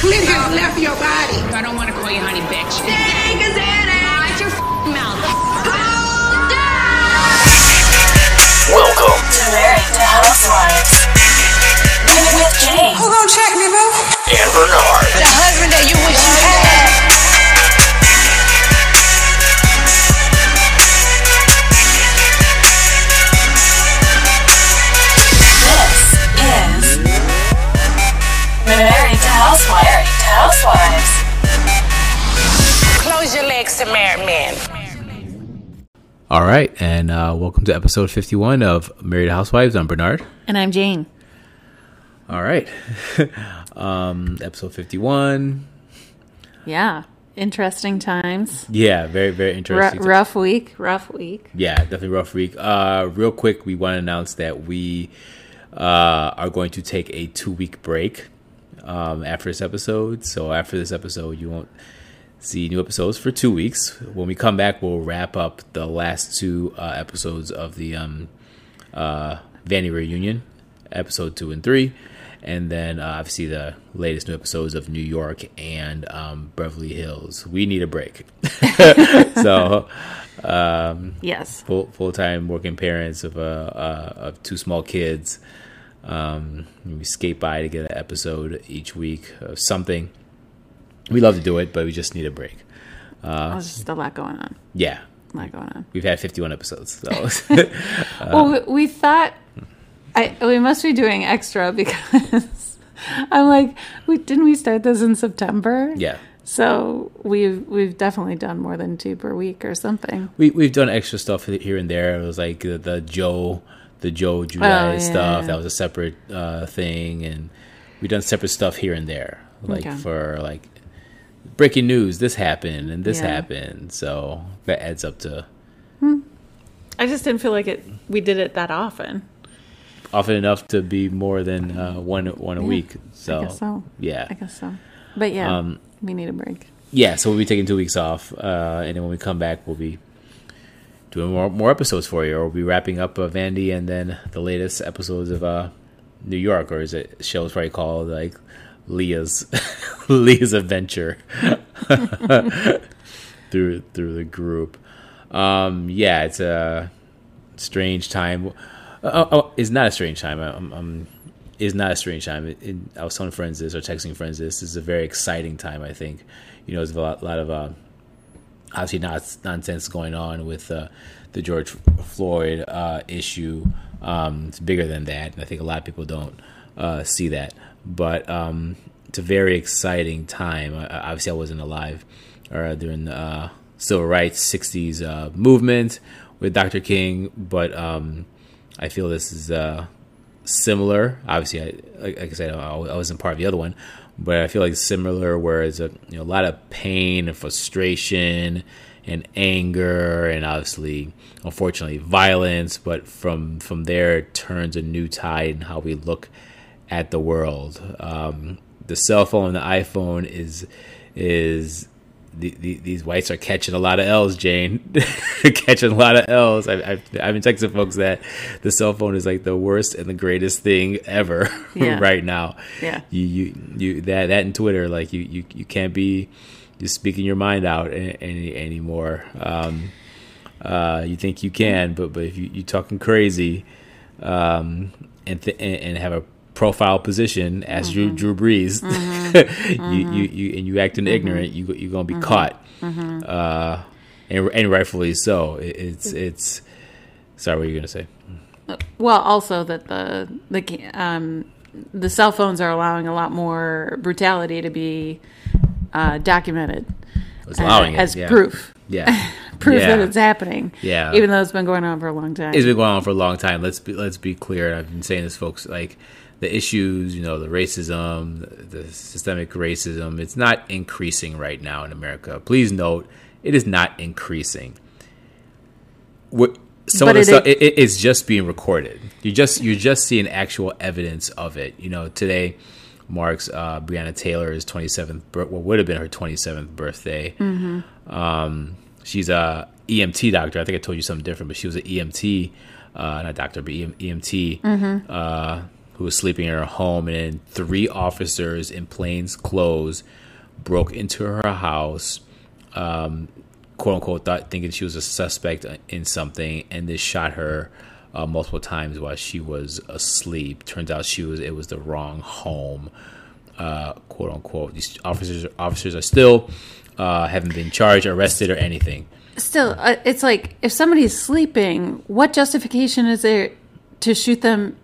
clit has left your body. I don't want to call you honey bitch. Watch your f***ing mouth. Welcome to Married to Housewives. With, with Jane Who gonna check me, boo? and Bernard. Close your legs to married men. All right, and uh, welcome to episode 51 of Married Housewives. I'm Bernard. And I'm Jane. All right, um, episode 51. Yeah. Interesting times. Yeah, very, very Ru- interesting. rough week. Rough week. Yeah, definitely rough week. Uh, real quick, we want to announce that we uh, are going to take a two week break um, after this episode. So after this episode, you won't see new episodes for two weeks. When we come back, we'll wrap up the last two uh, episodes of the um, uh, Vanny reunion, episode two and three. And then uh, obviously the latest new episodes of New York and um, Beverly Hills. We need a break. so Yes. full full time working parents of uh, uh of two small kids. Um, we skate by to get an episode each week of something. We love to do it, but we just need a break. There's just a lot going on. Yeah, A lot going on. we've had fifty one episodes, so well, we, we thought I we must be doing extra because I'm like, we didn't we start this in September? yeah. So we've we've definitely done more than two per week or something. We we've done extra stuff here and there. It was like the, the Joe, the Joe July Oh, yeah. stuff. That was a separate uh, thing, and we've done separate stuff here and there, like Okay. for like breaking news. This happened and this Yeah. happened, so that adds up to I just didn't feel like it. We did it that often. often enough to be more than uh, one one a week. So, I guess so. yeah, I guess so. But yeah, Um, we need a break. yeah. So we'll be taking two weeks off, uh, and then when we come back, we'll be doing more more episodes for you, or we'll be wrapping up uh, Vandy and then the latest episodes of uh, New York, or is it show's probably called like Leah's Leah's adventure through through the group. Um, yeah, it's a strange time. Oh, oh, it's not a strange time. I'm, I'm, not a strange time. It, it, I was telling friends this or texting friends this. This is a very exciting time. I think, you know, there's a lot, lot of uh, obviously not nonsense going on with uh, the George Floyd uh, issue. Um, it's bigger than that, and I think a lot of people don't uh, see that. But um, it's a very exciting time. Obviously, I wasn't alive uh, during the uh, civil rights '60s uh, movement with Dr. King, but um, I feel this is uh, similar. Obviously, I, like, I said, I, I wasn't part of the other one, but I feel like similar. Where it's a you know a lot of pain and frustration and anger, and obviously, unfortunately, violence. But from from there, turns a new tide in how we look at the world. Um, the cell phone, the iPhone, is is the, the, these whites are catching a lot of L's, Jane. catching a lot of L's. I, I've, I've been texting folks that the cell phone is like the worst and the greatest thing ever Yeah. right now. Yeah. You, you, you, that, that and Twitter, like you, you, you can't be just speaking your mind out any, any anymore. Um, uh, you think you can, but, but if you, you talking crazy, um, and, th- and, and have a profile position as Drew, Drew Brees, you, you, you, and you acting ignorant, you, you're going to be caught. Uh, and, and rightfully so. It, it's, it's, sorry, what were you going to say? Well, also that the the um, the cell phones are allowing a lot more brutality to be uh, documented It's uh, it, as yeah. proof, Yeah. proof Yeah. that it's happening. Yeah. even though it's been going on for a long time. It's been going on for a long time. Let's be let's be clear. and I've been saying this, folks. Like the issues, you know, the racism, the, the systemic racism. It's not increasing right now in America. Please note, it is not increasing. What some But of the it stuff it, it, it's just being recorded. You just you're just seeing actual evidence of it. You know, today marks uh, Breonna Taylor's 27th, bir- what would have been her 27th birthday. Um, she's a EMT doctor. I think I told you something different, but she was an EMT, uh, not doctor, but EM, EMT, uh, who was sleeping in her home, and three officers in plain clothes broke into her house, um, quote unquote, thought thinking she was a suspect in something, and they shot her uh, multiple times while she was asleep. Turns out she was it was the wrong home, uh, quote unquote. These officers officers are still uh, haven't been charged, arrested, or anything. Still, uh, it's like if somebody's sleeping, what justification is there to shoot them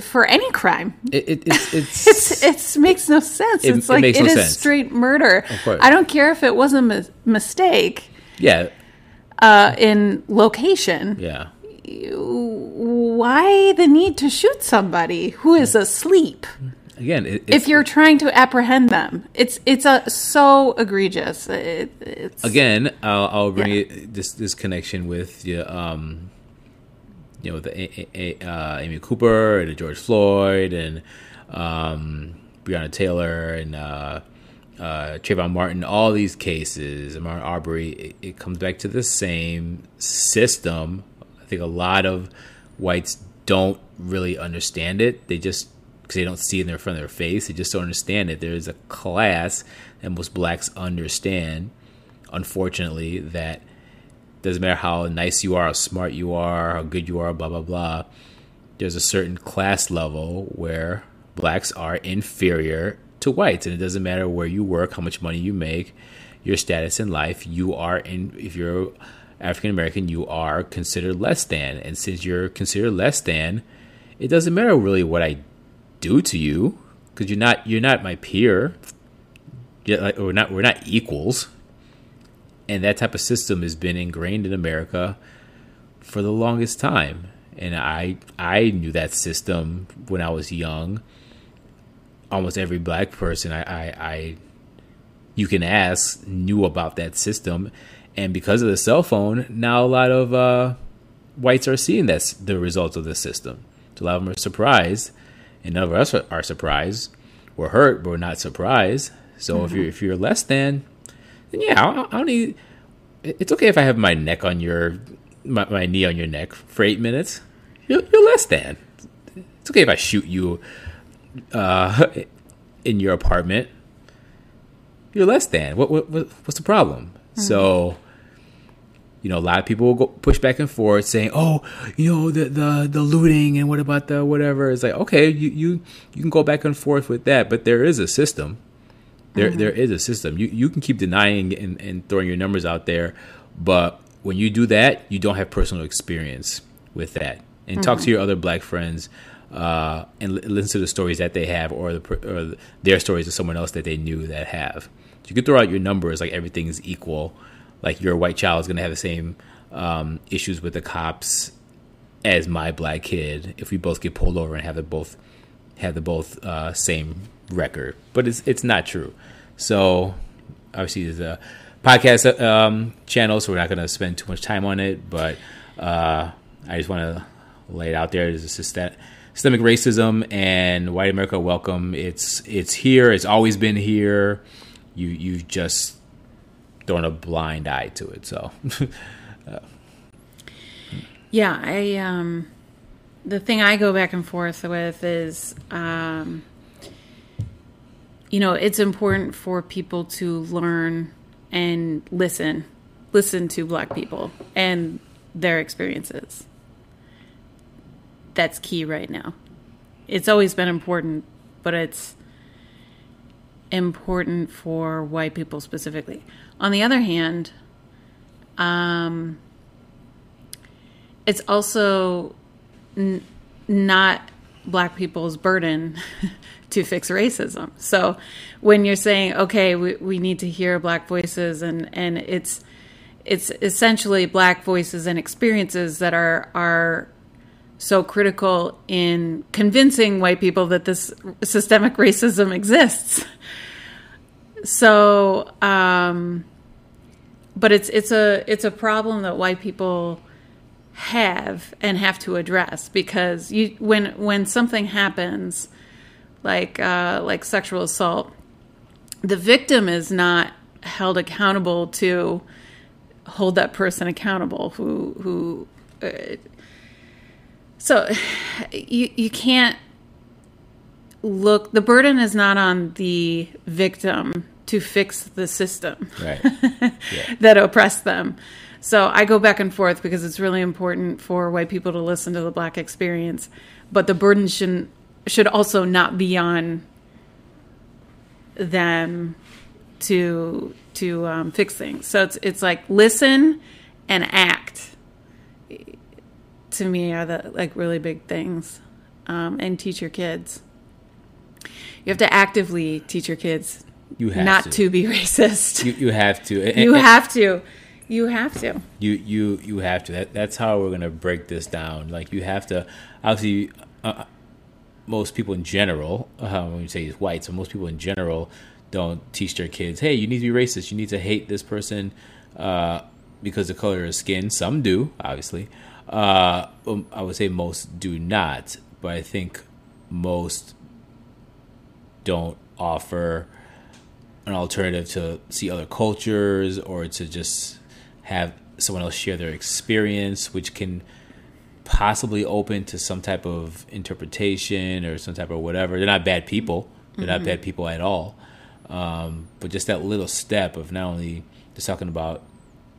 for any crime? It, it, it's, it's, It's it's makes no sense. It- it's it like it no is sense. straight murder. I don't care if it was a mis- mistake yeah, uh, in location. yeah. Why the need to shoot somebody who is asleep? Again, it, it's, if you're trying to apprehend them, it's it's a so egregious. It, it's again, I'll, I'll bring Yeah. it, this this connection with yeah, um, you know, the A- A- uh, Amy Cooper and the George Floyd and um, Breonna Taylor and uh, uh, Trayvon Martin. All these cases, Ahmaud Arbery, it, it comes back to the same system. I think a lot of whites don't really understand it. They just because they don't see it in their front of their face. They just don't understand it. There is a class that most blacks understand, unfortunately, that doesn't matter how nice you are, how smart you are, how good you are, blah blah blah. There's a certain class level where blacks are inferior to whites, and it doesn't matter where you work, how much money you make, your status in life. You are in if you're African American, you are considered less than, and since you're considered less than, it doesn't matter really what I do to you because you're not you're not my peer. You're like, we're not we're not equals and that type of system has been ingrained in America for the longest time. And I I knew that system when I was young. Almost every black person I, I, I you can ask knew about that system, and because of the cell phone, now a lot of uh, whites are seeing that's the results of the system. So a lot of them are surprised, and none of us are, are surprised. We're hurt, but we're not surprised. So if you're if you're less than, then yeah, I, I don't need. It's okay if I have my neck on your, my, my knee on your neck for eight minutes. You're, you're less than. It's okay if I shoot you, uh, in your apartment. You're less than. What, what, what what's the problem? So, you know, a lot of people will go push back and forth saying, "Oh, you know, the the the looting and what about the whatever?" It's like, okay, you you you can go back and forth with that, but there is a system. There there is a system. You you can keep denying and, and throwing your numbers out there, but when you do that, you don't have personal experience with that. And talk to your other black friends uh, and li- listen to the stories that they have, or the or their stories of someone else that they knew that have. You can throw out your numbers like everything is equal, like your white child is going to have the same um, issues with the cops as my black kid if we both get pulled over and have the both have the both uh, same record, but it's it's not true. So obviously there's a podcast um, channel, so we're not going to spend too much time on it. But uh, I just want to lay it out there. There's a system, systemic racism and white America welcome. It's it's here. It's always been here. You you just thrown a blind eye to it. So Yeah, I um the thing I go back and forth with is um you know, it's important for people to learn and listen listen to black people and their experiences. That's key right now. It's always been important, but it's important for white people specifically. On the other hand, um it's also n- not black people's burden to fix racism. So when you're saying, okay, we, we need to hear black voices and, and it's it's essentially black voices and experiences that are are so critical in convincing white people that this systemic racism exists. So um but it's it's a it's a problem that white people have and have to address because you when when something happens like uh, like sexual assault, the victim is not held accountable to hold that person accountable who who uh, so you you can't look the burden is not on the victim to fix the system Right. Yeah. that oppressed them. So I go back and forth because it's really important for white people to listen to the black experience, but the burden shouldn't should also not be on them to to um, fix things. So it's it's like listen and act. To me, are the like really big things, um, and teach your kids. You have to actively teach your kids You have not to. to. be racist. You, you have to. And- You and- have to. You have to. you you you have to. That, that's how we're gonna break this down. Like you have to obviously uh, most people in general uh, when you say it's white so most people in general don't teach their kids hey you need to be racist. You need to hate this person uh, because the color of skin. Some do obviously. Uh, um, i would say most do not but i think most don't offer an alternative to see other cultures or to just have someone else share their experience, which can possibly open to some type of interpretation or some type of whatever. They're not bad people. They're not bad people at all. Um, but just that little step of not only just talking about,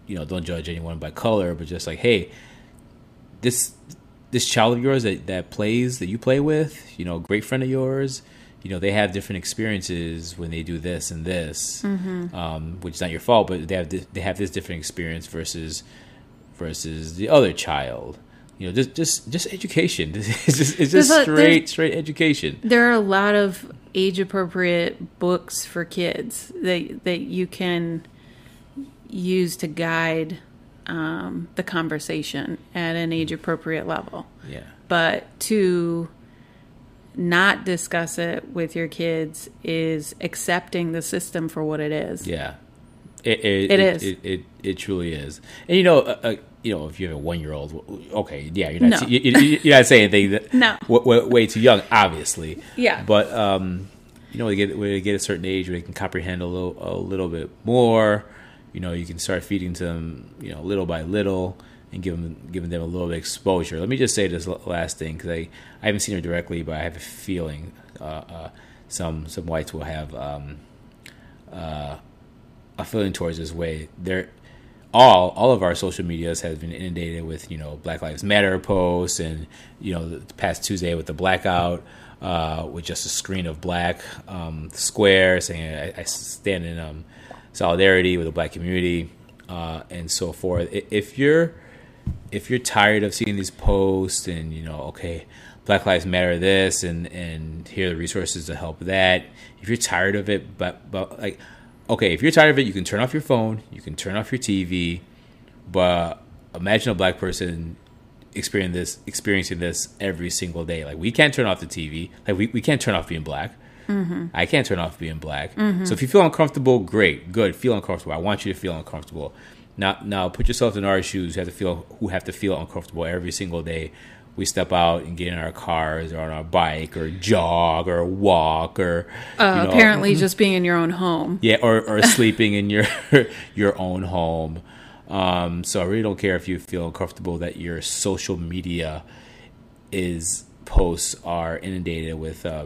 you know, don't judge anyone by color, but just like, hey, this this child of yours that, that plays that you play with, you know, great friend of yours, you know, they have different experiences when they do this and this, um, which is not your fault, but they have this, they have this different experience versus versus the other child. You know, just just just education. It's just, it's just a- straight straight education. There are a lot of age appropriate books for kids that that you can use to guide um, the conversation at an age appropriate level. Yeah. But to not discuss it with your kids is accepting the system for what it is. Yeah, it it, It it is. It, it, it truly is. And you know, uh, uh, you know, if you have a one year old, okay, yeah, you're not No. you, you're not saying anything that No. w- w- way too young, obviously. Yeah. but um, you know, when they get when they get a certain age where they can comprehend a little a little bit more, you know, you can start feeding to them, you know, little by little. And giving them, giving them a little bit of exposure. Let me just say this last thing because I, I haven't seen her directly, but I have a feeling uh, uh, some some whites will have um, a feeling towards this way. They're all all of our social medias have been inundated with you know Black Lives Matter posts and you know the past Tuesday with the blackout uh, with just a screen of black um, square saying I, I stand in um, solidarity with the black community uh, and so forth. If you're if you're tired of seeing these posts and you know okay black lives matter this and and here are the resources to help that if you're tired of it but but like okay if you're tired of it you can turn off your phone you can turn off your tv but imagine a black person experiencing this experiencing this every single day like we can't turn off the tv like we, we can't turn off being black mm-hmm. I can't turn off being black. Mm-hmm. So if you feel uncomfortable, great, good. Feel uncomfortable. I want you to feel uncomfortable. Now, now put yourself in our shoes. Who have to feel who have to feel uncomfortable every single day. We step out and get in our cars or on our bike or jog or walk or Uh, you know, apparently, just being in your own home. yeah, or, or sleeping in your your own home. Um, so I really don't care if you feel uncomfortable that your social media is posts are inundated with, uh,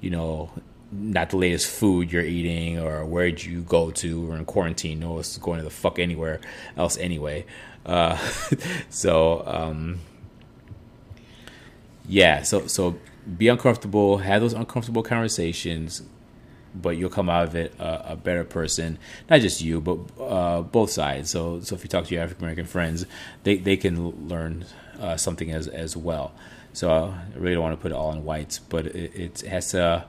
you know, not the latest food you're eating or where'd you go to or in quarantine. No one's going to the fuck anywhere else anyway. Uh, so um, yeah, so so be uncomfortable, have those uncomfortable conversations, but you'll come out of it a, a better person. Not just you, but uh, both sides. So, so if you talk to your African American friends, they, they can learn uh, something as as well. So I really don't want to put it all in whites, but it, it has to.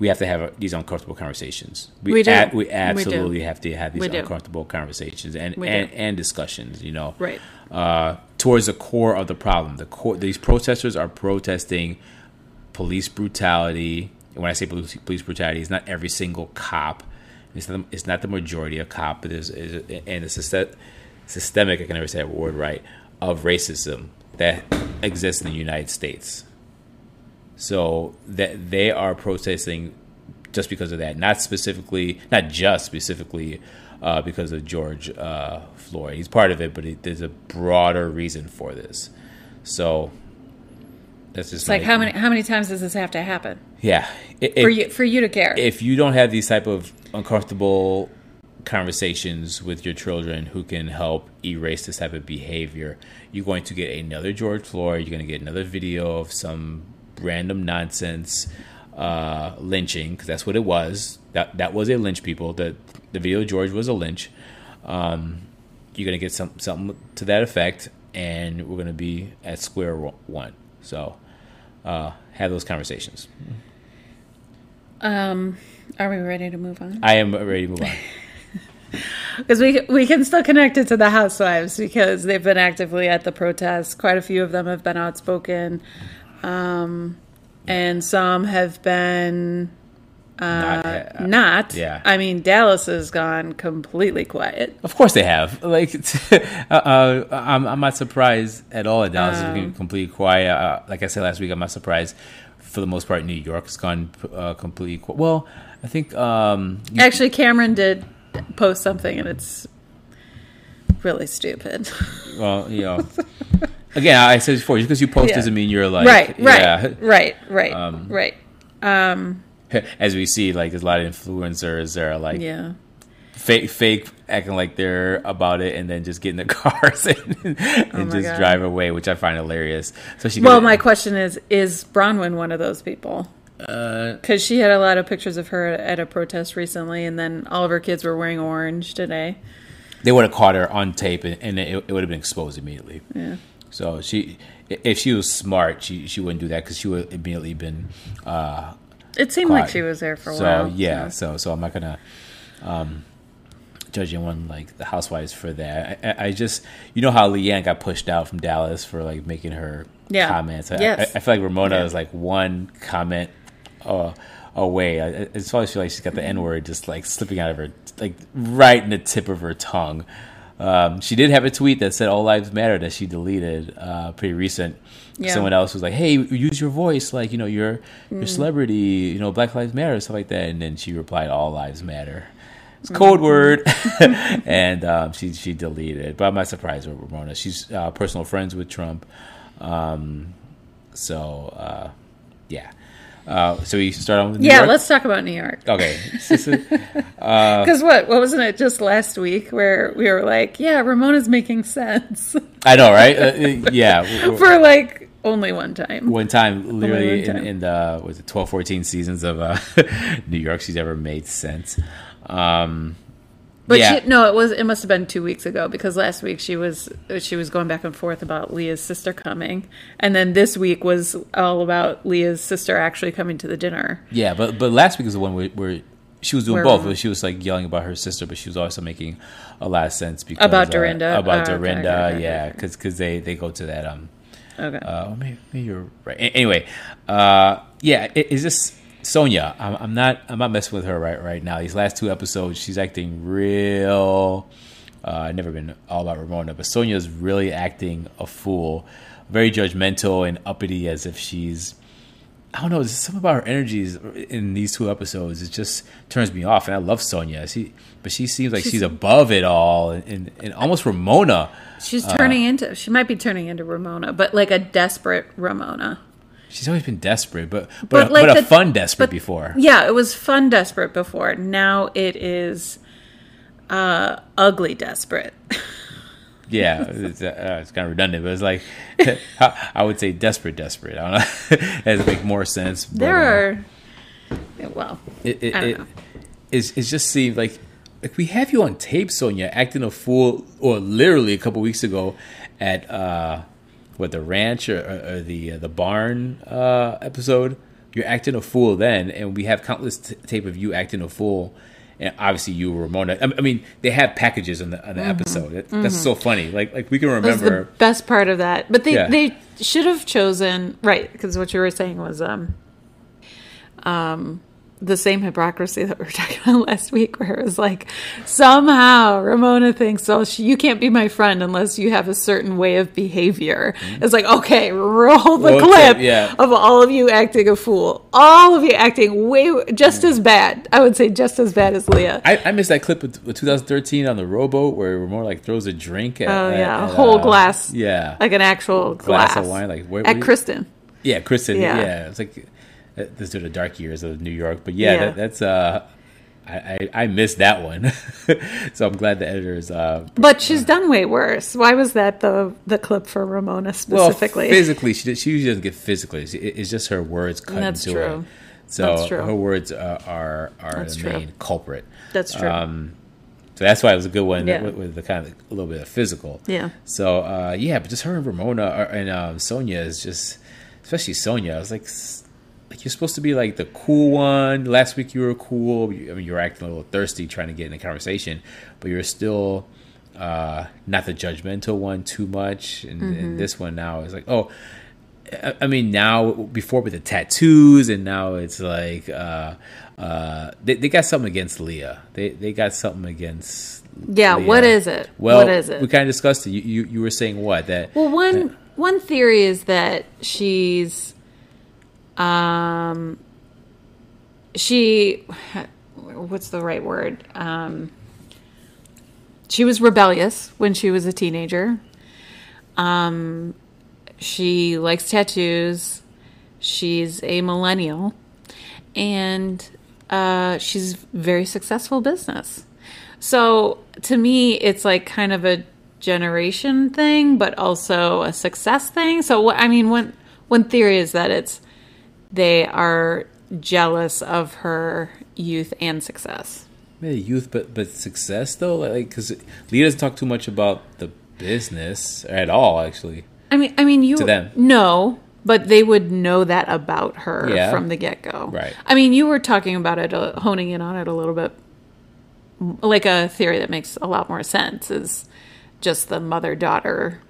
We have to have these uncomfortable conversations. We do. a- we We absolutely do. have to have these uncomfortable conversations and, and, and discussions. You know, Right. uh, towards the core of the problem. The core, these protesters are protesting police brutality. And when I say police, police brutality, it's not every single cop. It's not, it's not the majority of cop, but there's is and the system, systemic. I can never say that word right of racism that exists in the United States. So that they are protesting just because of that, not specifically, not just specifically uh, because of George uh, Floyd. He's part of it, but it, there's a broader reason for this. So That's just like how many how many times does this have to happen Yeah, for you for you to care? if you don't have these type of uncomfortable conversations with your children who can help erase this type of behavior, you're going to get another George Floyd. You're going to get another video of some random nonsense uh, lynching because that's what it was. That that was a lynch. People. The the video of George was a lynch. Um, you're going to get some something to that effect, and we're going to be at square one. So uh, have those conversations. um, are we ready to move on? I am ready to move on. Because we we can still connect it to the housewives because they've been actively at the protests. Quite a few of them have been outspoken, um, and some have been Not- uh, not. yeah. I mean, Dallas has gone completely quiet. Of course they have. Like, uh, uh, I'm, I'm not surprised at all that Dallas Um, is completely quiet. Uh, like I said last week, I'm not surprised. For the most part, New York has gone uh, completely quiet. Well, I think um, Actually, Cameron did post something, and it's really stupid. well, you know, again, I said before, just because you post Yeah. doesn't mean you're like, right, right, yeah. right, right, Um, right. Um, As we see, like there's a lot of influencers that are like yeah. fake, fake, acting like they're about it, and then just get in the cars and, and Oh just God. drive away, which I find hilarious. So she Well, my question is: Is Bronwyn one of those people? Uh, Because she had a lot of pictures of her at a protest recently, and then all of her kids were wearing orange today. they would have caught her on tape and, and it, it would have been exposed immediately. Yeah. So she, if she was smart, she she wouldn't do that because she would immediately been. Uh, It seemed like she was there for a so while. yeah, so so I'm not gonna um, judge anyone like the housewives for that. I, I, just you know how LeeAnne got pushed out from Dallas for like making her Yeah. comments. I, Yes. I, I feel like Ramona Yeah. is like one comment uh, away. I, I always feel like she's got the N word just like slipping out of her, like right in the tip of her tongue. Um, she did have a tweet that said "All Lives Matter" that she deleted, uh, pretty recent. Yeah. Someone else was like, "Hey, use your voice, like you know, you're Mm. your celebrity, you know, Black Lives Matter, stuff like that." And then she replied, "All lives matter." It's a Mm. code word, and um, she she deleted. But I'm not surprised with Ramona. She's uh, personal friends with Trump, um, so uh, yeah. Uh, so we start on with New York. Yeah, York? let's talk about New York. Okay. Because what? What wasn't it just last week where we were like, yeah, Ramona's making sense I know, right? Uh, uh, yeah. for like only one time. one time, literally one in, time. in the was it 12, 14 seasons of uh, New York, she's ever made sense. Um, But yeah, she, no, it was. It must have been two weeks ago because last week she was she was going back and forth about Leah's sister coming, and then this week was all about Leah's sister actually coming to the dinner. yeah, but but last week was the one where, where she was doing Where- both. She was like yelling about her sister, but she was also making a lot of sense because About uh, Dorinda. about Oh, Dorinda, okay, okay, yeah, okay. because they they go to that um Okay. Uh, maybe, maybe you're right. A- Anyway, uh, yeah, it, it's just Sonja. I'm, I'm not. I'm not messing with her right right now. These last two episodes, she's acting real. Uh, I've never been all about Ramona, but Sonja's really acting a fool, very judgmental and uppity, as if she's. I don't know. There's something about her energies in these two episodes. It just turns me off, and I love Sonja. She, but she seems like she's, She's- above it all, and, and, and almost Ramona. She's uh, turning into. She might be turning into Ramona, but like a desperate Ramona. She's always been desperate, but but, But like a the- fun desperate but- before. Yeah, it was fun desperate before. Now it is uh, ugly desperate. Yeah, it's, uh, it's kind of redundant, but it's like I would say desperate, desperate. I don't know. it make more sense. but, there uh, are. Well, it, it, it, it's, it just seems like like we have you on tape, Sonja, acting a fool, or literally a couple weeks ago at uh, what the ranch or, or, or the uh, the barn uh, episode. You're acting a fool then, and we have countless t- tape of you acting a fool. And obviously, you, Ramona. I I mean, they have packages on the on the episode. That- That's so funny. Like, like we can Mm-hmm. remember. best part of that. But they Yeah. they should have chosen right because what you were saying was um um the same hypocrisy that we were talking about last week, where it was like somehow Ramona thinks, "Oh, she, you can't be my friend unless you have a certain way of behavior." It's like, okay, roll the Roll clip yeah. of all of you acting a fool, all of you acting way just as bad. I would say just as bad as Leah. I, I missed that clip with, with 2013 on the rowboat where Ramona like throws a drink. At, Oh at- yeah, a whole uh, glass, Yeah, like an actual Glass glass, of wine, like, where- at where- Kristen. Yeah, Kristen. Yeah. Yeah, it's like uh, this are the dark years of New York, but yeah, Yeah. That, that's uh, I, I I missed that one, so I'm glad the editors uh But she's done way worse. Why was that the the clip for Ramona well specifically? physically she she usually doesn't get physically. It's, just her words cut That's into true. it. So That's true. her words uh, are are That's the true. main culprit. That's true. Um, so that's why it was a good one Yeah. with, with the kind of a little bit of physical. Yeah. So uh, yeah, but just her and Ramona are, and um, Sonja is just, especially Sonja. I was like, like you're supposed to be like the cool one. Last week you were cool. I mean, you were acting a little thirsty, trying to get in the conversation, but you're still uh, not the judgmental one too much. And, Mm-hmm. and this one now is like, oh. I- I mean, now before with the tattoos, and now it's like uh, uh, they, they got something against Leah. They they got something against. yeah. Leah. What is it? Well, what is it? We kind of discussed it. You, you you were saying what that? Well, one one theory is that she's, um, she, what's the right word? Um, she was rebellious when she was a teenager. Um, she likes tattoos. She's a millennial, and uh, she's very successful business. So to me, it's like kind of a generation thing, but also a success thing. So what I mean, one one theory is that it's they are jealous of her youth and success. Maybe youth, but but success though, like because Lee doesn't talk too much about the business at all. Actually, I mean, I mean, you To them. no, but they would know that about her Yeah. from the get go. Right. I mean, you were talking about it, uh, honing in on it a little bit, like a theory that makes a lot more sense is just the mother daughter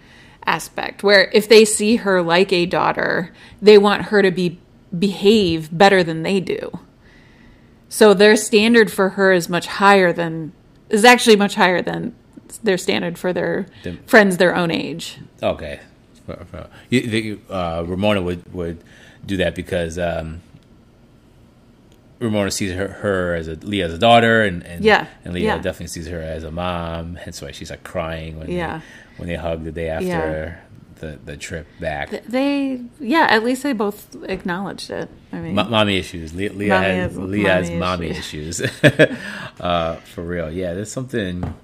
aspect, where if they see her like a daughter, they want her to be behave better than they do. So their standard for her is much higher than is actually much higher than their standard for their Them- friends their own age. okay. Uh, Ramona would would do that because um, Ramona sees her, her as a Leah as a daughter, and and, Yeah, and Leah yeah. definitely sees her as a mom. Hence why she's like crying when Yeah. they, when they hug the day after Yeah. The the trip back. They, yeah, at least they both acknowledged it. I mean, M- mommy issues. Le- Leah Mommy has, has Leah has mommy mommy issues. uh, for real. Yeah, there's something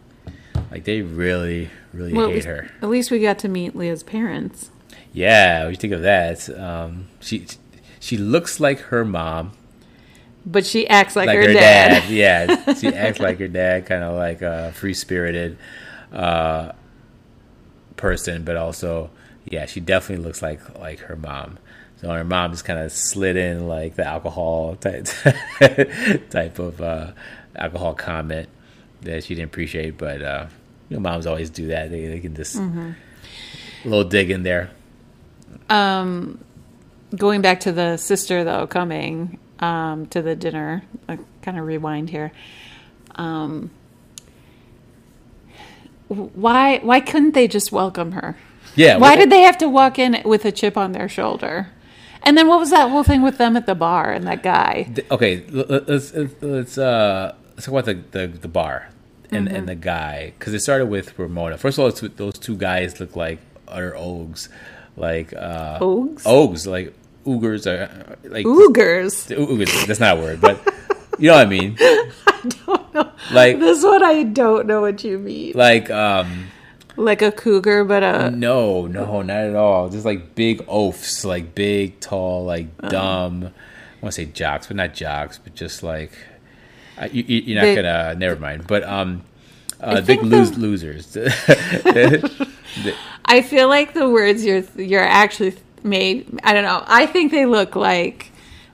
like they really, really well, at hate least, her. at least we got to meet Leah's parents. Yeah, what you think of that? Um, she she looks like her mom, But she acts like, like her, her, dad. dad. Yeah, she acts like her dad, kind of like a free spirited uh, person, but also, yeah, she definitely looks like like her mom. So her mom just kind of slid in like the alcohol type type of uh, alcohol comment that she didn't appreciate, but uh, you know, moms always do that. They they can just Mm-hmm. a little dig in there. Um, Going back to the sister though, coming um, to the dinner. I kind of rewind here. Um, why why couldn't they just welcome her? Yeah, Why well- did they have to walk in with a chip on their shoulder? And then what was that whole thing with them at the bar and that guy? Okay let's let's uh let's talk about the the, the bar and Mm-hmm. and the guy because it started with ramona first of all it's, those two guys look like utter ogs like uh Ogs? ogs like oogers are like Oogers. oogers that's not a word but you know what i mean I don't know. like This one I don't know what you mean. like um Like a cougar, but a no no not at all just like big oafs like big tall like Uh-huh. dumb i want to say jocks but not jocks but just like uh, you, you're not They- gonna never mind but um uh, big lose, the- losers I feel like the words you're you're actually made. I don't know. I think they look like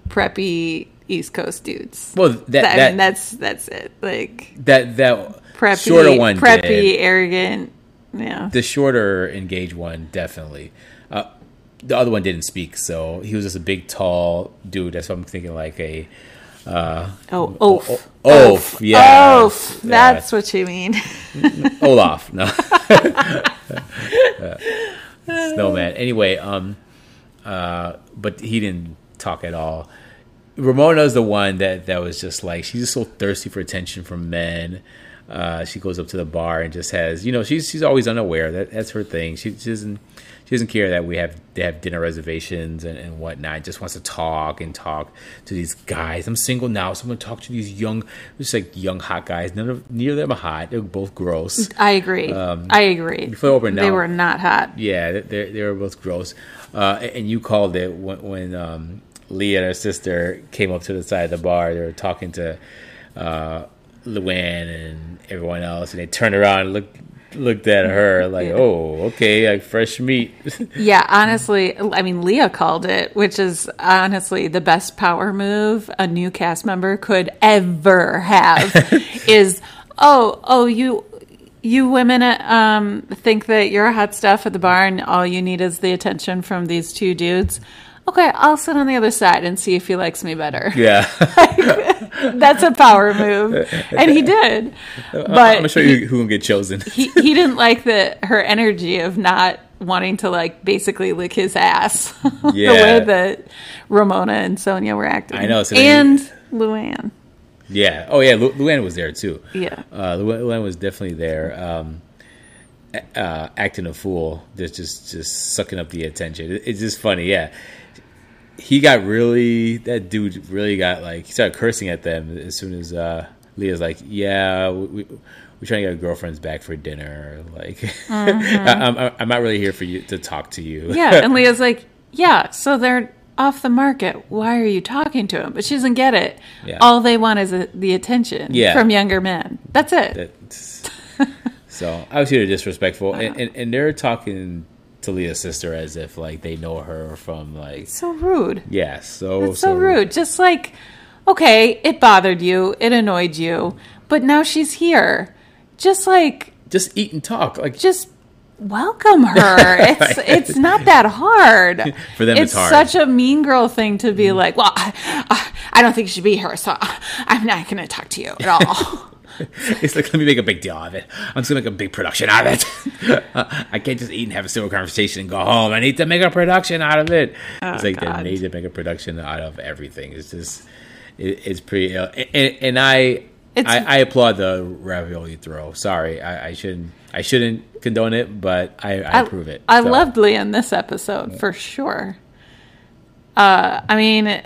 preppy East Coast dudes. well that That- that, I mean, that's that's it. Like that that preppy, shorter one preppy, did. arrogant. Yeah. the shorter engaged one definitely uh the other one didn't speak so he was just a big tall dude that's what i'm thinking like a Oh, oaf. oh, Oaf, yeah. Oaf. That's what you mean. Olaf, no. Snowman. Anyway, um, uh, but he didn't talk at all. Ramona's the one that that was just like she's just so thirsty for attention from men. Uh, she goes up to the bar and just has, you know, she's she's always unaware that that's her thing. She, she doesn't she doesn't care that we have they have dinner reservations and, and whatnot. Just wants to talk and talk to these guys. I'm single now, so I'm gonna talk to these young, just like young hot guys. None of neither of them are hot. They're both gross. I agree. I agree. Um, flip over They were not hot. Yeah, they they were both gross. Uh, and you called it when, when um, Leah and her sister came up to the side of the bar. They were talking to uh, Luann and everyone else, and they turned around and looked looked at her like, Yeah. "Oh, okay, like fresh meat." Yeah, honestly, I mean, Leah called it, which is honestly the best power move a new cast member could ever have. is oh, oh, you, you women um, think that you're hot stuff at the bar, and all you need is the attention from these two dudes. Okay, I'll sit on the other side and see if he likes me better. yeah, That's a power move, and he did. But I'm gonna show you who can get chosen. he he didn't like the her energy of not wanting to like basically lick his ass the Yeah. way that Ramona and Sonja were acting. I know, so and you- Luann. Yeah. Oh yeah, Lu- Luann was there too. Yeah. Uh, Lu- Luann was definitely there, um, uh, acting a fool, just just just sucking up the attention. It- It's just funny, yeah. He got really that dude really got like he started cursing at them as soon as uh, Leah's like, yeah, we, we, we're trying to get our girlfriends back for dinner. Like, I, I'm I'm not really here for you to talk to you. Mm-hmm. Yeah, and Leah's like, yeah, so they're off the market. Why are you talking to him? But she doesn't get it. Yeah. All they want is uh the attention Yeah. from younger men. That's it. That's- so I was here disrespectful, and, and, and they're talking to Leah's sister as if like they know her from like so rude. yeah, so It's so rude. Just like, okay, it bothered you, it annoyed you, but now she's here. Just like, Just eat and talk like just welcome her. It's it's not that hard. For them, it's hard. such a mean girl thing to be mm-hmm. like, well, I, I- I don't think you should be here, so I'm not going to talk to you at all. it's like let me make a big deal of it. I'm just gonna make a big production out of it. I can't just eat and have a civil conversation and go home. I need to make a production out of it. it's like Oh, God. they need to make a production out of everything. It's just it, it's pretty uh, and, and I. I, I applaud the ravioli throw. Sorry, I, I shouldn't. I shouldn't condone it, but I, I, approve it. I So, loved Leah in this episode for sure. Uh, I mean,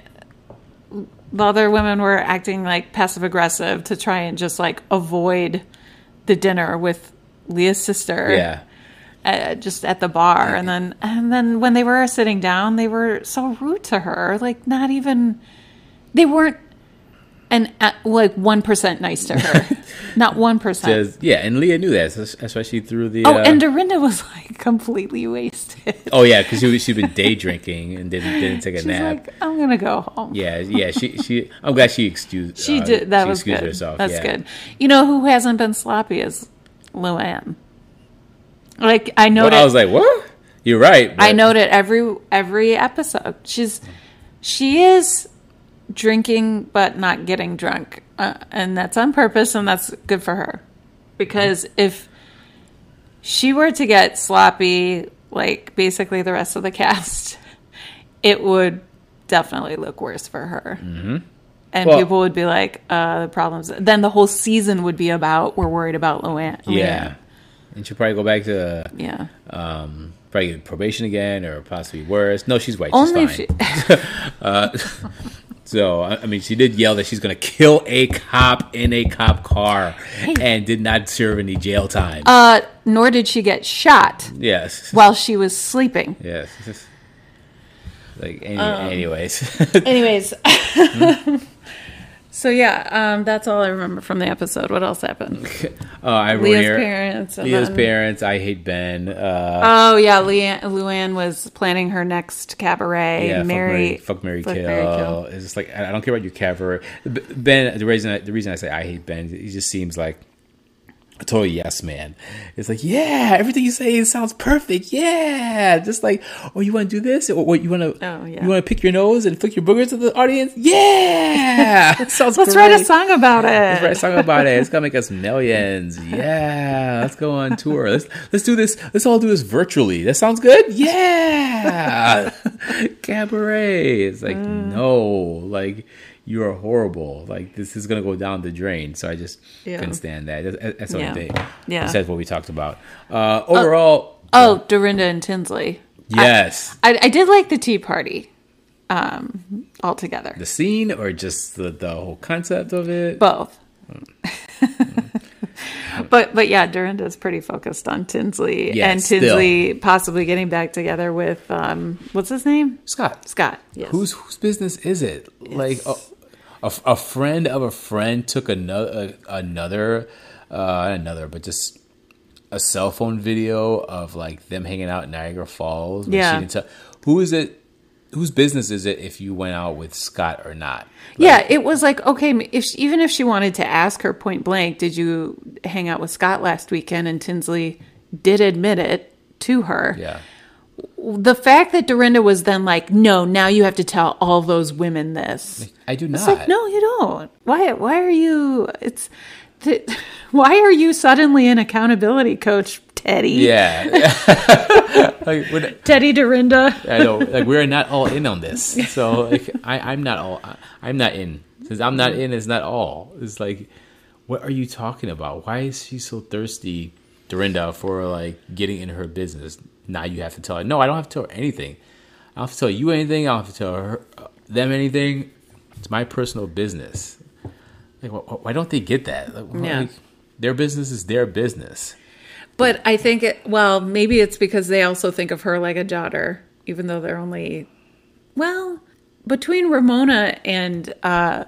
the other women were acting like passive aggressive to try and just like avoid the dinner with Leah's sister. Yeah, uh, just at the bar, and then and then when they were sitting down, they were so rude to her. Like not even they weren't. And uh, like one percent nice to her, not one percent. Yeah, and Leah knew that. So that's why she threw the. Oh, uh, and Dorinda was like completely wasted. oh yeah, because she she'd been day drinking and didn't didn't take a She's nap. like, I'm gonna go home. Yeah, yeah. She she. I'm glad she excused. She uh, did. That she was excused good. herself. That's yeah. good. You know who hasn't been sloppy is Luann. Like I Well, noted, I was like, what? You're right. I but- note it every every episode. She's she is drinking but not getting drunk, uh, and that's on purpose, and that's good for her. Because if she were to get sloppy, like basically the rest of the cast, it would definitely look worse for her. Mm-hmm. And Well- people would be like, uh, the problems. Then the whole season would be about, we're worried about Luann. Yeah, and she'll probably go back to Yeah. um probably probation again or possibly worse. No, she's white. Only she's if fine. she. So I mean, she did yell that she's going to kill a cop in a cop car, and did not serve any jail time. Uh, nor did she get shot yes. while she was sleeping. Yes. Like any, Um, anyways. Anyways. So yeah, um, that's all I remember from the episode. What else happened? Oh, I Leah's here. parents. Leah's then- parents. I hate Ben. Uh, Oh yeah, Leanne, Luann was planning her next cabaret. yeah, Mary, fuck Mary, fuck Mary Kill. Kill. It's just like I don't care about your cabaret. Ben, the reason I, the reason I say I hate Ben, he just seems like a total yes man. It's like yeah, everything you say sounds perfect. Yeah, just like oh, you want to do this, or what you want to? Oh, yeah. you want to pick your nose and flick your boogers to the audience? Yeah, sounds. Let's great. write a song about it. Let's write a song about it. It's gonna make us millions. Yeah, let's go on tour. Let's let's do this. Let's all do this virtually. That sounds good. Yeah, cabaret. It's like Mm. no, like you are horrible. Like this is gonna go down the drain. So I just Yeah. couldn't stand that. That's, that's only Yeah. thing. Yeah. besides what we talked about. Uh, overall, Oh, Dorinda and Tinsley. Yes. I, I did like the tea party um, altogether. the scene or just the, the whole concept of it? Both. but but yeah, Dorinda's pretty focused on Tinsley Yeah, and still. Tinsley possibly getting back together with um, what's his name? Scott. Scott. Yes. Whose whose business is it? Like a, a, a friend of a friend took another another uh another, but just a cell phone video of like them hanging out in Niagara Falls. Yeah. tell- who is it? Whose business is it if you went out with Scott or not? yeah, it was like okay, if she, even if she wanted to ask her point blank, did you hang out with Scott last weekend? And Tinsley did admit it to her. Yeah. The fact that Dorinda was then like, no, now you have to tell all those women this. I do not. It's like, no, you don't. Why? Why are you? It's. th- Why are you suddenly an accountability coach, Teddi? Yeah. like, when, Teddi Dorinda. I know, like we're not all in on this. So like, I, I'm not all. I, I'm not in. Since I'm not in, it's not all. It's like, what are you talking about? Why is she so thirsty, Dorinda, for like getting in her business? Now you have to tell her. No, I don't have to tell her anything. I don't have to tell you anything. I don't have to tell her them anything. It's my personal business. Like, why don't they get that? Like, Yeah. like, their business is their business. But I think it. Well, maybe it's because they also think of her like a daughter, even though they're only. Well, between Ramona and uh,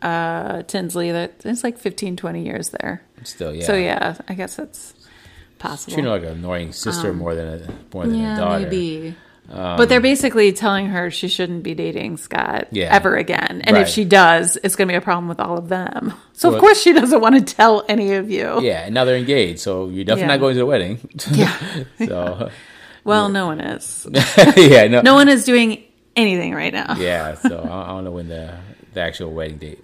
uh, Tinsley, that it's like 15, 20 years there. Still, yeah. So yeah, I guess it's possible. treat her like an annoying sister more than a more than a Um, yeah, daughter. maybe. but they're basically telling her she shouldn't be dating Scott Yeah. ever again. And if she does, it's going to be a problem with all of them. So, Well- of course, she doesn't want to tell any of you. Yeah, and now they're engaged, so you're definitely Yeah. not going to the wedding. Yeah. so Well, no one is. yeah, no, No one is doing anything right now. yeah. So I I don't know when the the actual wedding date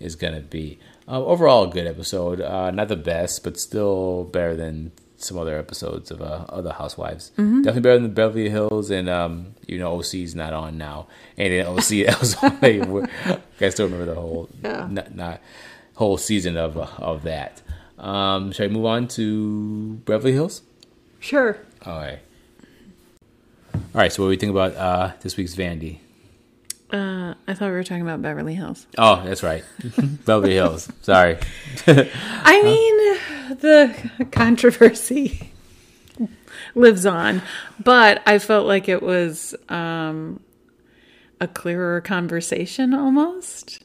is gonna be. Uh, overall, a good episode. Uh, not the best, but still better than some other episodes of uh, other Housewives. Mm-hmm. Definitely better than Beverly Hills, and um, you know OC's not on now, and then OC that was on. I still remember the whole Yeah. not, not whole season of uh, of that. Um, shall I move on to Beverly Hills? Sure. All right. All right. So, what do we think about uh, this week's Vandy? Uh, I thought we were talking about Beverly Hills. Oh, that's right, Beverly Hills. Sorry. I mean, the controversy lives on, but I felt like it was um, a clearer conversation almost.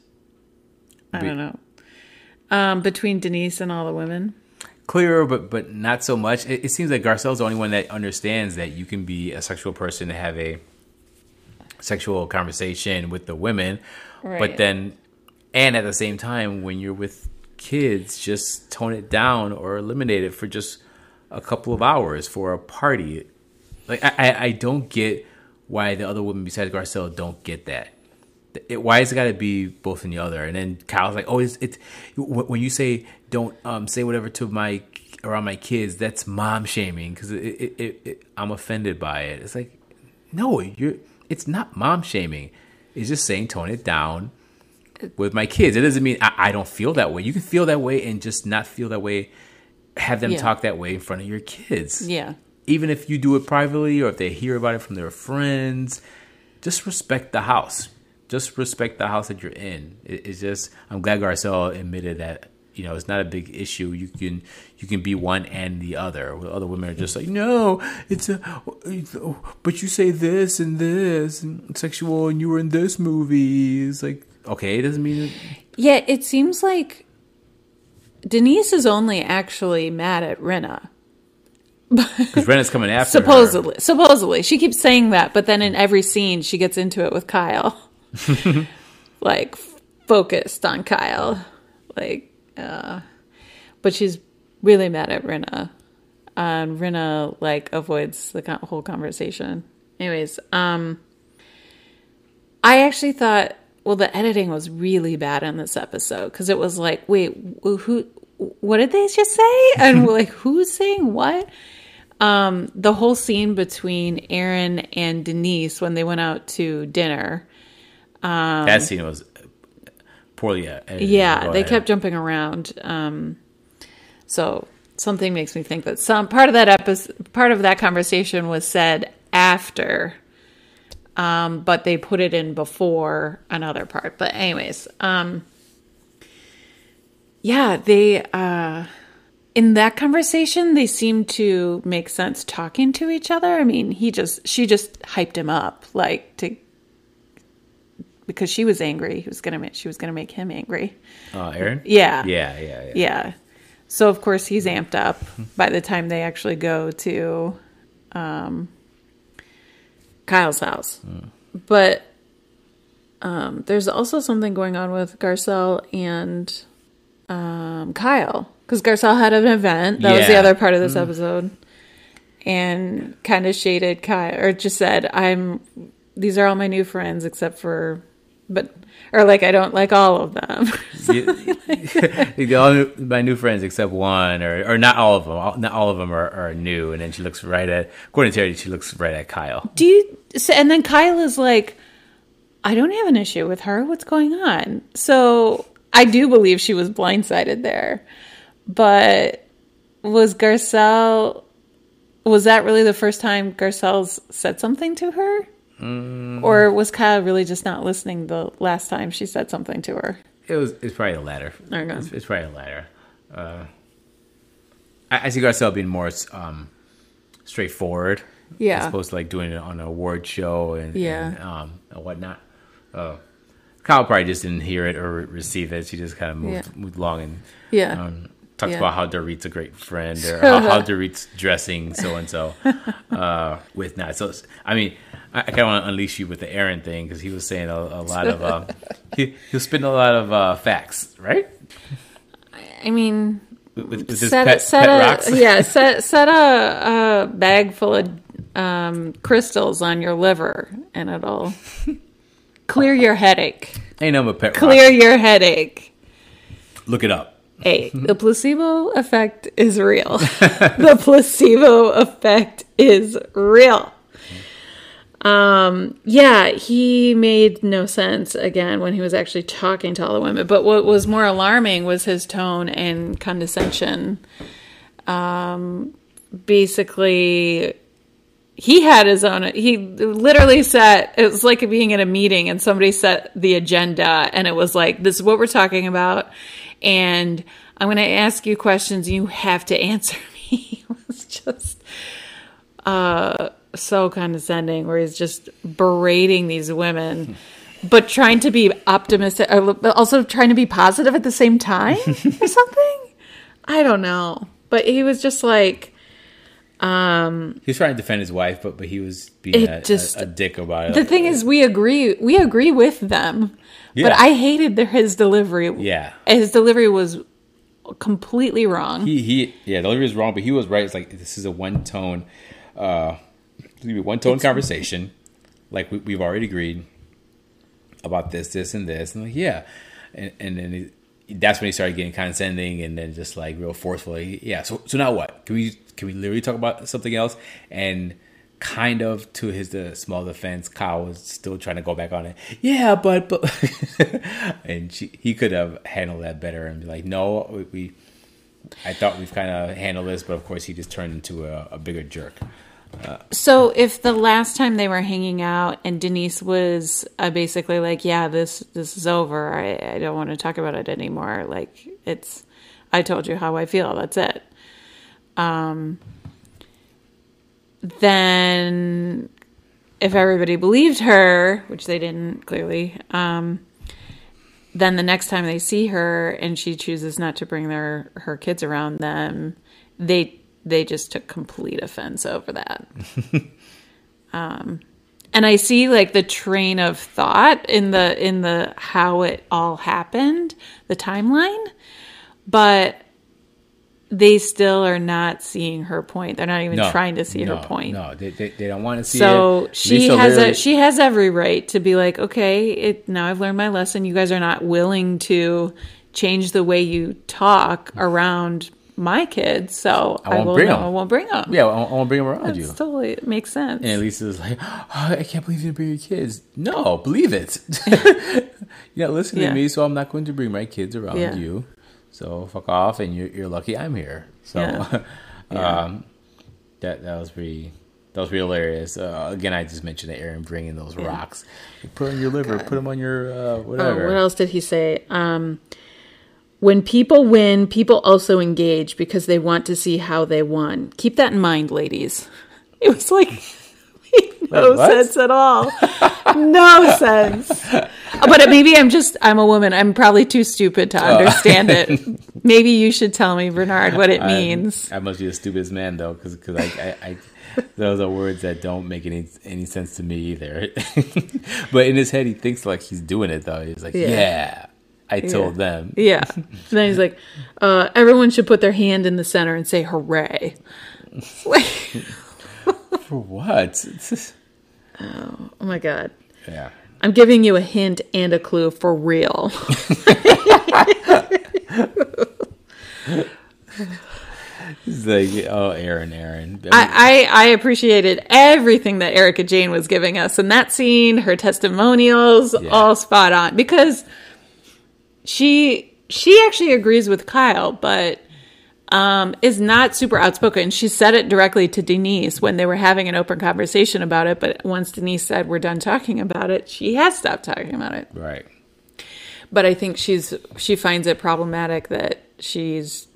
I Be- don't know. Um, between Denise and all the women. Clearer, but but not so much. It, it seems like Garcelle's the only one that understands that you can be a sexual person and have a sexual conversation with the women, but then, and at the same time, when you're with kids, just tone it down or eliminate it for just a couple of hours for a party. Like I, I, I don't get why the other women besides Garcelle don't get that. It, why has it got to be both and the other? And then Kyle's like, "Oh, it's, it's when you say don't um, say whatever to my around my kids, that's mom shaming because it, it, I'm offended by it." It's like, no, you're. It's not mom shaming. It's just saying tone it down with my kids. It doesn't mean I, I don't feel that way. You can feel that way and just not feel that way. Have them Yeah. talk that way in front of your kids Yeah. even if you do it privately or if they hear about it from their friends, just respect the house. Just respect the house that you're in. It, it's just I'm glad Garcelle admitted that you know it's not a big issue. You can you can be one and the other. Other women are just like no, it's a it's a- but you say this and this and sexual and you were in this movie. It's like okay, it doesn't mean Yeah, it seems like Denise is only actually mad at Rinna. because Rinna's coming after her. Supposedly, supposedly, she keeps saying that, but then in every scene, she gets into it with Kyle, like focused on Kyle, like. uh But she's really mad at Rinna, and Rinna like avoids the whole conversation. Anyways, um, I actually thought, well, the editing was really bad in this episode because it was like, wait, who? What did they just say? And we're like, who's saying what? um, the whole scene between Aaron and Denise when they went out to dinner. Um that scene was poorly edited. Yeah, they ahead. kept jumping around. Um, so something makes me think that some part of that episode, part of that conversation was said after. Um, but they put it in before another part. But anyways, um yeah, they uh in that conversation they seem to make sense talking to each other. I mean, he just she just hyped him up like to because she was angry. He was gonna make she was gonna make him angry. Uh, Aaron. Yeah. Yeah, yeah, yeah. Yeah. So of course he's amped up by the time they actually go to um, Kyle's house. But um, there's also something going on with Garcelle and um, Kyle because Garcelle had an event. That was the other part of this episode, and kind of shaded Kyle or just said, "I'm these are all my new friends except for." But or like I don't like all of them. You- you- all new- my new friends except one, or or not all of them. All, not all of them are, are new. And then she looks right at, according to Terry, she looks right at Kyle. do you so- and then kyle is like i don't have an issue with her what's going on so i do believe she was blindsided there but was garcelle was that really the first time garcelle's said something to her or was kyle really just not listening the last time she said something to her It was. It's probably the latter. Okay. It's, it's probably the latter. Uh, I, I see Garcelle being more um, straightforward. Yeah. As opposed to like doing it on an award show and Yeah. and, um, and whatnot. Uh, Kyle probably just didn't hear it or re- receive it. She just kind of moved, Yeah. moved along and Yeah. um, talks Yeah. about how Dorit's a great friend or how, how Dorit's dressing so and so uh, with not. So I mean, I, I kind of want to unleash you with the Aaron thing because he was saying a, a lot of uh, he he'll spin a lot of uh, facts, right? i mean With, with set, pet, set pet a rocks. yeah set set a, a bag full of um, crystals on your liver and it'll clear your headache Ain't no pet clear rocks. your headache Look it up. hey the placebo effect is real the placebo effect is real um yeah he made no sense again when he was actually talking to all the women. But what was more alarming was his tone and condescension. Um basically he had his own he literally set it was like being in a meeting and somebody set the agenda and it was like this is what we're talking about. And i'm going to ask you questions you have to answer me. It was just uh so condescending where he's just berating these women but trying to be optimistic uh, but also trying to be positive at the same time or something i don't know but he was just like um He was trying to defend his wife, but but he was being a, just- a, a dick about it. The thing is, we agree. We agree with them, Yeah. but I hated their, his delivery. Yeah. his delivery was completely wrong. he he yeah, the delivery was wrong, but he was right. It's like this is a one tone, uh, one tone conversation. Like we, we've already agreed about this, this, and this, and like yeah, and and then he, that's when he started getting condescending and then just like real forcefully. Yeah. So so now what? Can we can we literally talk about something else? And kind of to his the small defense, Kyle was still trying to go back on it. Yeah, but but, and she, he could have handled that better and be like, no, we. we I thought we've kind of handled this, but of course he just turned into a, a bigger jerk. So, if the last time they were hanging out and Denise was uh, basically like, "Yeah, this this is over. I, I don't want to talk about it anymore. Like, it's I told you how I feel. That's it." Um. Then, if everybody believed her, which they didn't clearly, um, then the next time they see her and she chooses not to bring their her kids around them, they they just took complete offense over that. um, and I see like the train of thought in the in the how it all happened, the timeline, but they still are not seeing her point. They're not even No, trying to see no, her point. No, they, they, they don't want to see her. So it. she Lisa has a she has every right to be like, okay, it, now I've learned my lesson. You guys are not willing to change the way you talk around my kids, so I, won't will bring no, 'em. I won't bring them. Yeah, I, I want to bring them around you. Totally it makes sense. And Lisa's like, oh, I can't believe you didn't bring your kids. No, believe it. You're not listening Yeah. to me, so I'm not going to bring my kids around Yeah. you. So fuck off, and you're, you're lucky I'm here. So Yeah. um, that that was pretty That was real hilarious. Uh, again, I just mentioned Aaron bringing those rocks. Put on your liver. Put them on your uh, Oh, whatever. what else did he say? Um, when people win, people also engage because they want to see how they won. Keep that in mind, ladies. It was like no what? sense at all. no sense. But maybe I'm just I'm a woman. I'm probably too stupid to oh. understand it. Maybe you should tell me, Bernard, what it I- means. I, must be the stupidest man though, because I, I, I those are words that don't make any any sense to me either. but in his head, he thinks like he's doing it though. He's like, Yeah. yeah, I told Yeah. them. Yeah. And then he's like, uh, everyone should put their hand in the center and say hooray. Like, For what? oh my God. yeah. I'm giving you a hint and a clue for real. He's like, oh, Aaron, Aaron. I, I, I appreciated everything that Erica Jayne was giving us in that scene, her testimonials, Yeah. all spot on. Because she she actually agrees with Kyle, but um, is not super outspoken. She said it directly to Denise when they were having an open conversation about it. But once Denise said we're done talking about it, she has stopped talking about it. right. but I think she's she finds it problematic that she's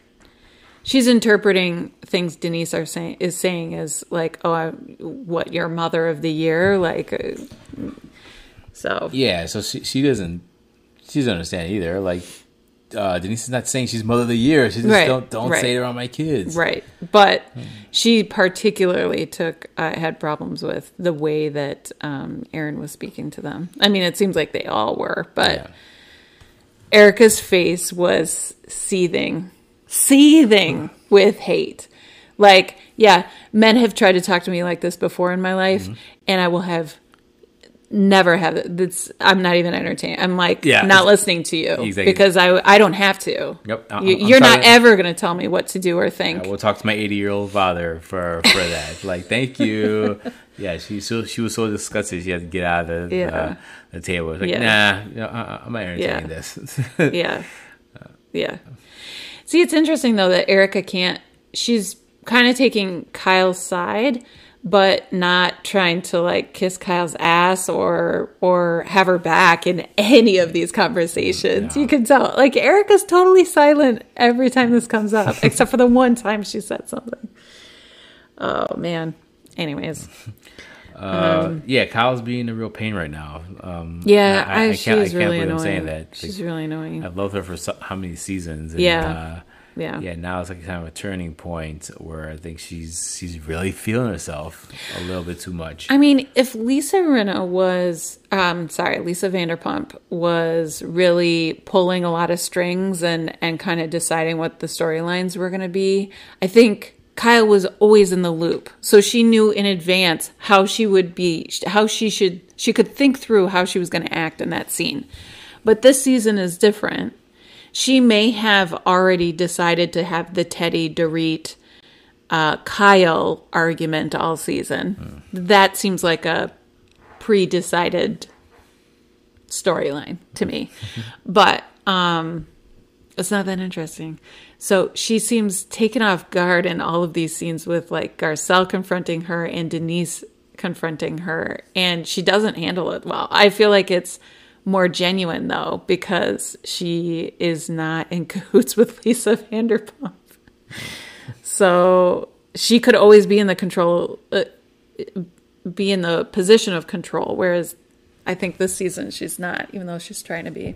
she's interpreting things Denise are saying is saying as like oh I, what your mother of the year like uh, so Yeah. So she, she doesn't she doesn't understand either. Like uh, Denise is not saying she's mother of the year. She just Right, don't don't right. say it around my kids. right but she particularly took uh, had problems with the way that um, Aaron was speaking to them I mean it seems like they all were but Yeah. Erica's face was seething, seething with hate. Like, yeah, men have tried to talk to me like this before in my life, Mm-hmm. and I will have never have. That's I'm not even entertained. I'm like Yeah, not listening to you Exactly. because I I don't have to. Yep, I'm- You, you're not ever going to tell me what to do or think. I will talk to my 80 year old father for for that. like, thank you. Yeah, she so she was so disgusted she had to get out of the, Yeah. uh, the table. Like, Yeah. nah, you know, uh, I'm not entertaining Yeah. this. yeah. Yeah. See, it's interesting though that Erica can't, she's kind of taking Kyle's side, but not trying to like kiss Kyle's ass or, or have her back in any of these conversations. You can tell, like, Erica's totally silent every time this comes up, except for the one time she said something. Oh, man. Anyways. uh, yeah, Kyle's being a real pain right now. Um, Yeah, I, I, I, can't, I she's can't really believe I'm annoying. saying that. She's Like, really annoying. I've loved her for so, how many seasons? And, Yeah. Uh, Yeah. yeah, now it's like kind of a turning point where I think she's she's really feeling herself a little bit too much. I mean, if Lisa Rinna was, um, sorry, Lisa Vanderpump was really pulling a lot of strings and and kind of deciding what the storylines were going to be, I think Kyle was always in the loop, so she knew in advance how she would be, how she should, she could think through how she was going to act in that scene. But this season is different. She may have already decided to have the Teddi Dorit uh, Kyle argument all season. That seems like a pre-decided storyline to me, but um, it's not that interesting. So she seems taken off guard in all of these scenes with like Garcelle confronting her and Denise confronting her, and she doesn't handle it well. I feel like it's more genuine though because she is not in cahoots with Lisa Vanderpump. So she could always be in the control, uh, be in the position of control, whereas I think this season she's not, even though she's trying to be.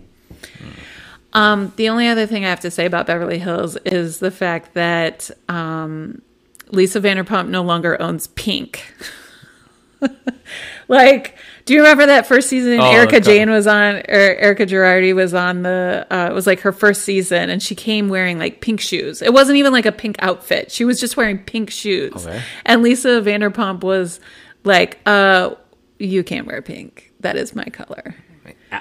Um, the only other thing I have to say about Beverly Hills is the fact that um, Lisa Vanderpump no longer owns Pink. like, do you remember that first season Oh, Erica okay. Jayne was on, or Erica Girardi was on the, uh, it was like her first season, and she came wearing like pink shoes. It wasn't even like a pink outfit. She was just wearing pink shoes. Okay. And Lisa Vanderpump was like, uh, you can't wear pink. That is my color.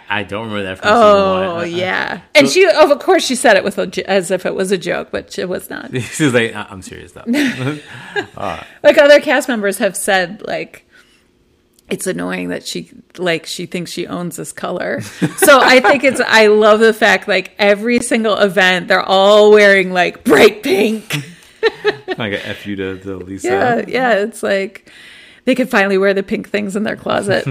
I, don't remember that from Oh season one. yeah, and she of course she said it with a, as if it was a joke, but it was not. She was like, "I- I'm serious though. Like other cast members have said, like it's annoying that she like she thinks she owns this color. So I think it's I love the fact like every single event they're all wearing like bright pink. like a F you to, to Lisa. Yeah, yeah, it's like they could finally wear the pink things in their closet.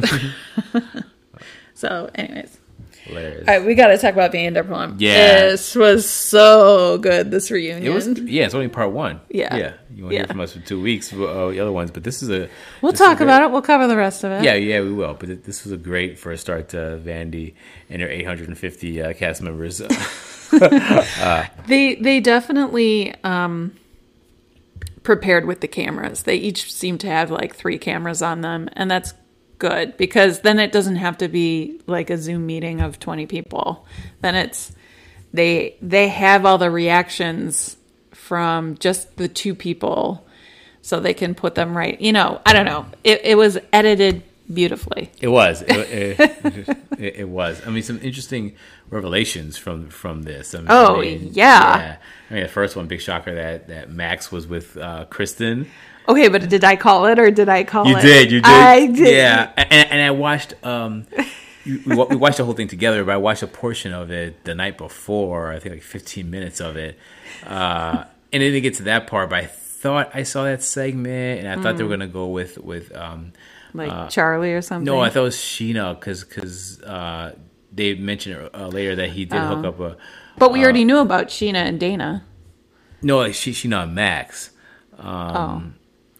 so, anyways. Hilarious. All right, we got to talk about Vanderpump. Yeah. This was so good, this reunion. It was yeah. It's only part one. Yeah. yeah. You want to Yeah. hear from us for two weeks uh, the other ones, but this is a. we'll talk great. about it. We'll cover the rest of it. Yeah, yeah, we will. But this was a great first start to Vandy and her 850 uh, cast members. They they definitely um prepared with the cameras. They each seem to have like three cameras on them and that's good because then it doesn't have to be like a Zoom meeting of 20 people. Then it's they they have all the reactions from just the two people so they can put them right. You know, I don't know. It it was edited beautifully. It was. It, it, it, was. I mean, some interesting revelations from from this. I mean, Oh, I mean, yeah. I mean, the first one, big shocker that that Max was with uh, Kristen. Okay, but did I call it or did I call You it? You did. You did. I did. Yeah, and, and I watched. Um, we we watched the whole thing together, but I watched a portion of it the night before. I think like 15 minutes of it, uh, and it didn't get to that part. But I thought I saw that segment, and I thought they were gonna go with with. Um, Like Charli or something. no, I thought it was Scheana because uh, they mentioned uh, later that he did hook up a. But we already knew about Scheana and Dayna. No, like she Scheana and Max. oh.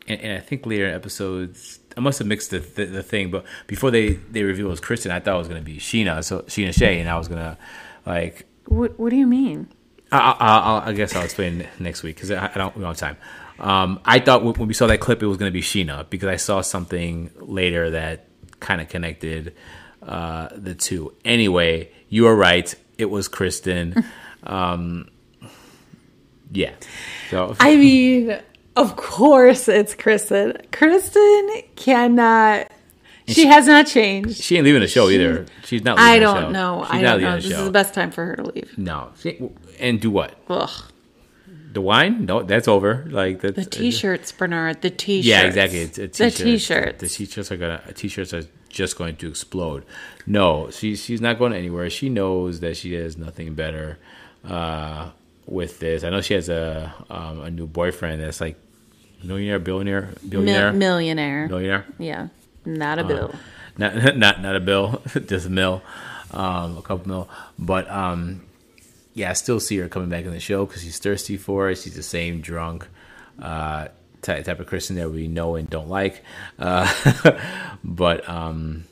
And, and I think later in episodes, I must have mixed the, the the thing, but before they they revealed it was Kristen, I thought it was gonna be Scheana, so Scheana Shay, and I was gonna like, What What do you mean? I, I, I, guess I'll explain next week because I, I don't we don't have time. Um, I thought when when we saw that clip, it was gonna be Scheana because I saw something later that kind of connected uh, the two. Anyway, you are right; it was Kristen. um, yeah, so I mean, of course it's Kristen. Kristen cannot. She has not changed. She ain't leaving the show either. She's not. Leaving I don't know. She's I don't know. This show. is the best time for her to leave. No, She- and do what? Ugh. The wine? No, that's over. Like that's, The T-shirts, Bernard. The T-shirts. Yeah, exactly. It's a the t-shirt. T-shirts. The t-shirts are gonna. T-shirts are just going to explode. No, she's she's not going anywhere. She knows that she has nothing better uh, with this. I know she has a um, a new boyfriend that's like millionaire, billionaire, billionaire, Mil- millionaire. millionaire. Yeah, not a bill. not not not a bill, just a mill, um, a couple mil. But um, yeah, I still see her coming back in the show because she's thirsty for it. She's the same drunk uh, type, type of Kristen that we know and don't like. Uh, but um,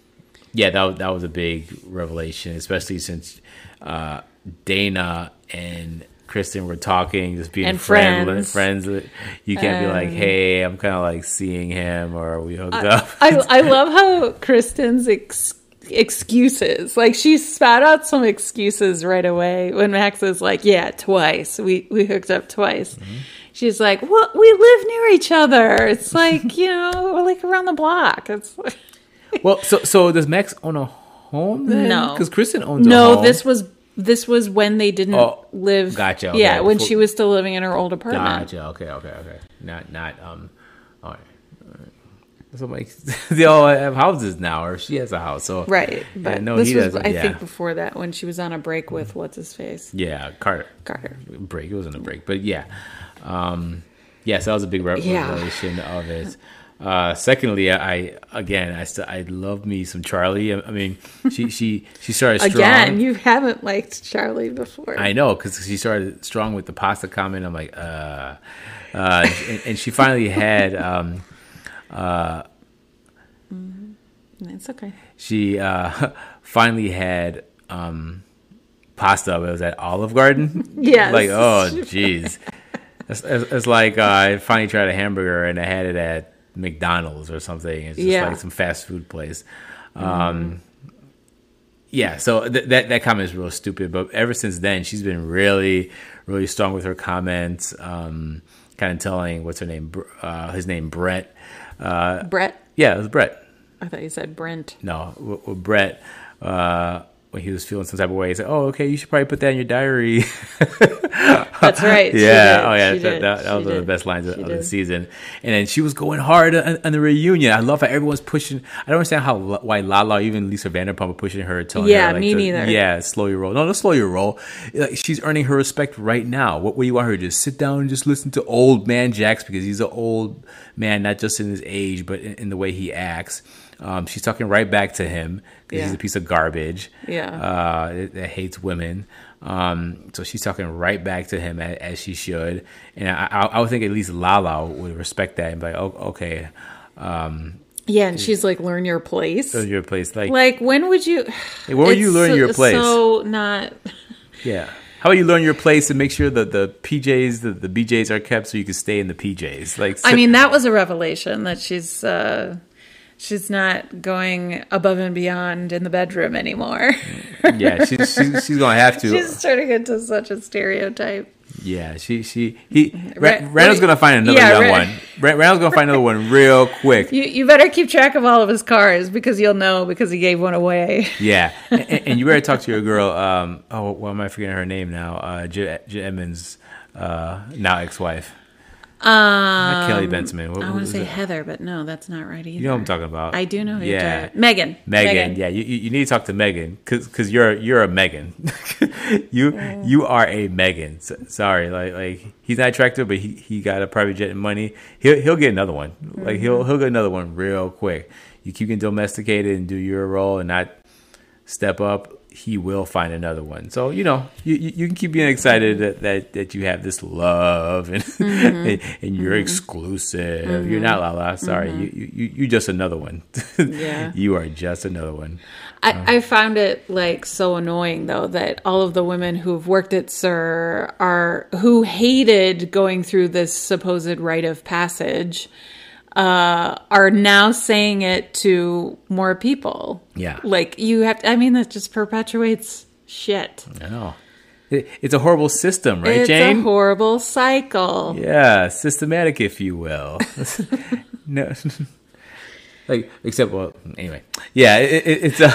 yeah, that that was a big revelation, especially since uh, Dayna and. Kristen were talking, just being And friends. friends. Friends, you can't be like, "Hey, I'm kind of like seeing him," or "Are we hooked up?" I, I love how Kristen's ex- excuses, like she spat out some excuses right away when Max is like, "Yeah, twice. We we hooked up twice." Mm-hmm. She's like, "What? We live near each other. It's like you know, we're like around the block." It's like, Well, so so does Max own a home? Then? No. because Kristen owns a no. This was this was when they didn't Oh, live. gotcha, okay. Yeah, when Before- she was still living in her old apartment. gotcha. Okay, okay, okay. Not not um. All right. All right. So like they all have houses now, or she has a house. So Right, but yeah, no, this he was doesn't. I yeah. think before that when she was on a break with what's his face yeah, Carter. Carter. break. It wasn't a break, but yeah, um, yeah. So that was a big revelation of it. Uh, secondly, I again, I st- I love me some Charli. I, I mean, she she she started strong. Again, you haven't liked Charli before. I know because she started strong with the pasta comment. I'm like, uh, uh, and, and she finally had um, uh It's okay. she uh, finally had um, pasta. It was at Olive Garden. Yes. like oh jeez, it's, it's, it's like uh, I finally tried a hamburger and I had it at McDonald's or something. It's just Yeah. like some fast food place. Um, yeah, so th- that that comment is real stupid. But ever since then, she's been really, really strong with her comments. Um, kind of telling what's her name, uh, his name Brett. Uh, Brett. yeah, it was Brett. I thought you said Brent. No, with, with Brett. Uh, when he was feeling some type of way, he said, "Oh, okay, you should probably put that in your diary." That's right. Yeah. Oh yeah. She That, that, that was one of the best lines of, the season. And then she was going hard on, on the reunion. I love how everyone's pushing. I don't understand how why Lala, even Lisa Vanderpump, are pushing her, telling Yeah, her like, me to- neither. Yeah, slow your roll. No, don't slow your roll. Like, she's earning her respect right now. What, what do you want her to just sit down and just listen to old man Jax because he's an old man, not just in his age, but in, in the way he acts. Um, she's talking right back to him because he's a piece of garbage. Yeah. uh, that, that hates women. Um, so she's talking right back to him as, as she should, and I, I, I would think at least Lala would respect that and be like, oh, okay, um, Yeah, and she's like, learn your place. so your place, like, Like, when would you? Where would you learn so- your place? So not. yeah. How about you learn your place and make sure that the PJs, the, the BJs are kept so you can stay in the PJs. Like, I mean, that was a revelation that she's uh, she's not going above and beyond in the bedroom anymore. yeah, she's, she's she's gonna have to. she's turning into such a stereotype. Yeah, she she he. Ra- Ra- Randall's gonna find another Yeah, young Ra- one. Ra- Randall's gonna find another one real quick. You you better keep track of all of his cars because you'll know because he gave one away. Yeah, and, and you better talk to your girl. Um, oh, why am I forgetting her name now? Uh, J, J Emmons, uh, now ex-wife. Not Kelly Benjamin. What, Um, I want to say it? Heather, but no, that's not right either. You know what I'm talking about. I do know who Yeah. you're talking about. Megan. Megan, yeah, you, you need to talk to Megan because you're you're a Megan. you you are a Megan. S sorry, like like he's not attractive, but he, he got a private jet and money. He'll he'll get another one. Like he'll he'll get another one real quick. You keep getting domesticated and do your role and not step up. He will find another one. So you know you you, can keep being excited that, that that you have this love and mm-hmm. and, and you're mm-hmm. exclusive. You're mm-hmm. not Lala. Sorry, you you you you just another one. Yeah. you are just another one. I, I found it like so annoying though that all of the women who've worked at SUR are who hated going through this supposed rite of passage uh, are now saying it to more people. Yeah. like you have. To, I mean, that just perpetuates shit. I know. It's a horrible system, right, it's Jane? It's a horrible cycle. yeah, systematic, if you will. no. Like, except, well, anyway. Yeah, it, it, it's a.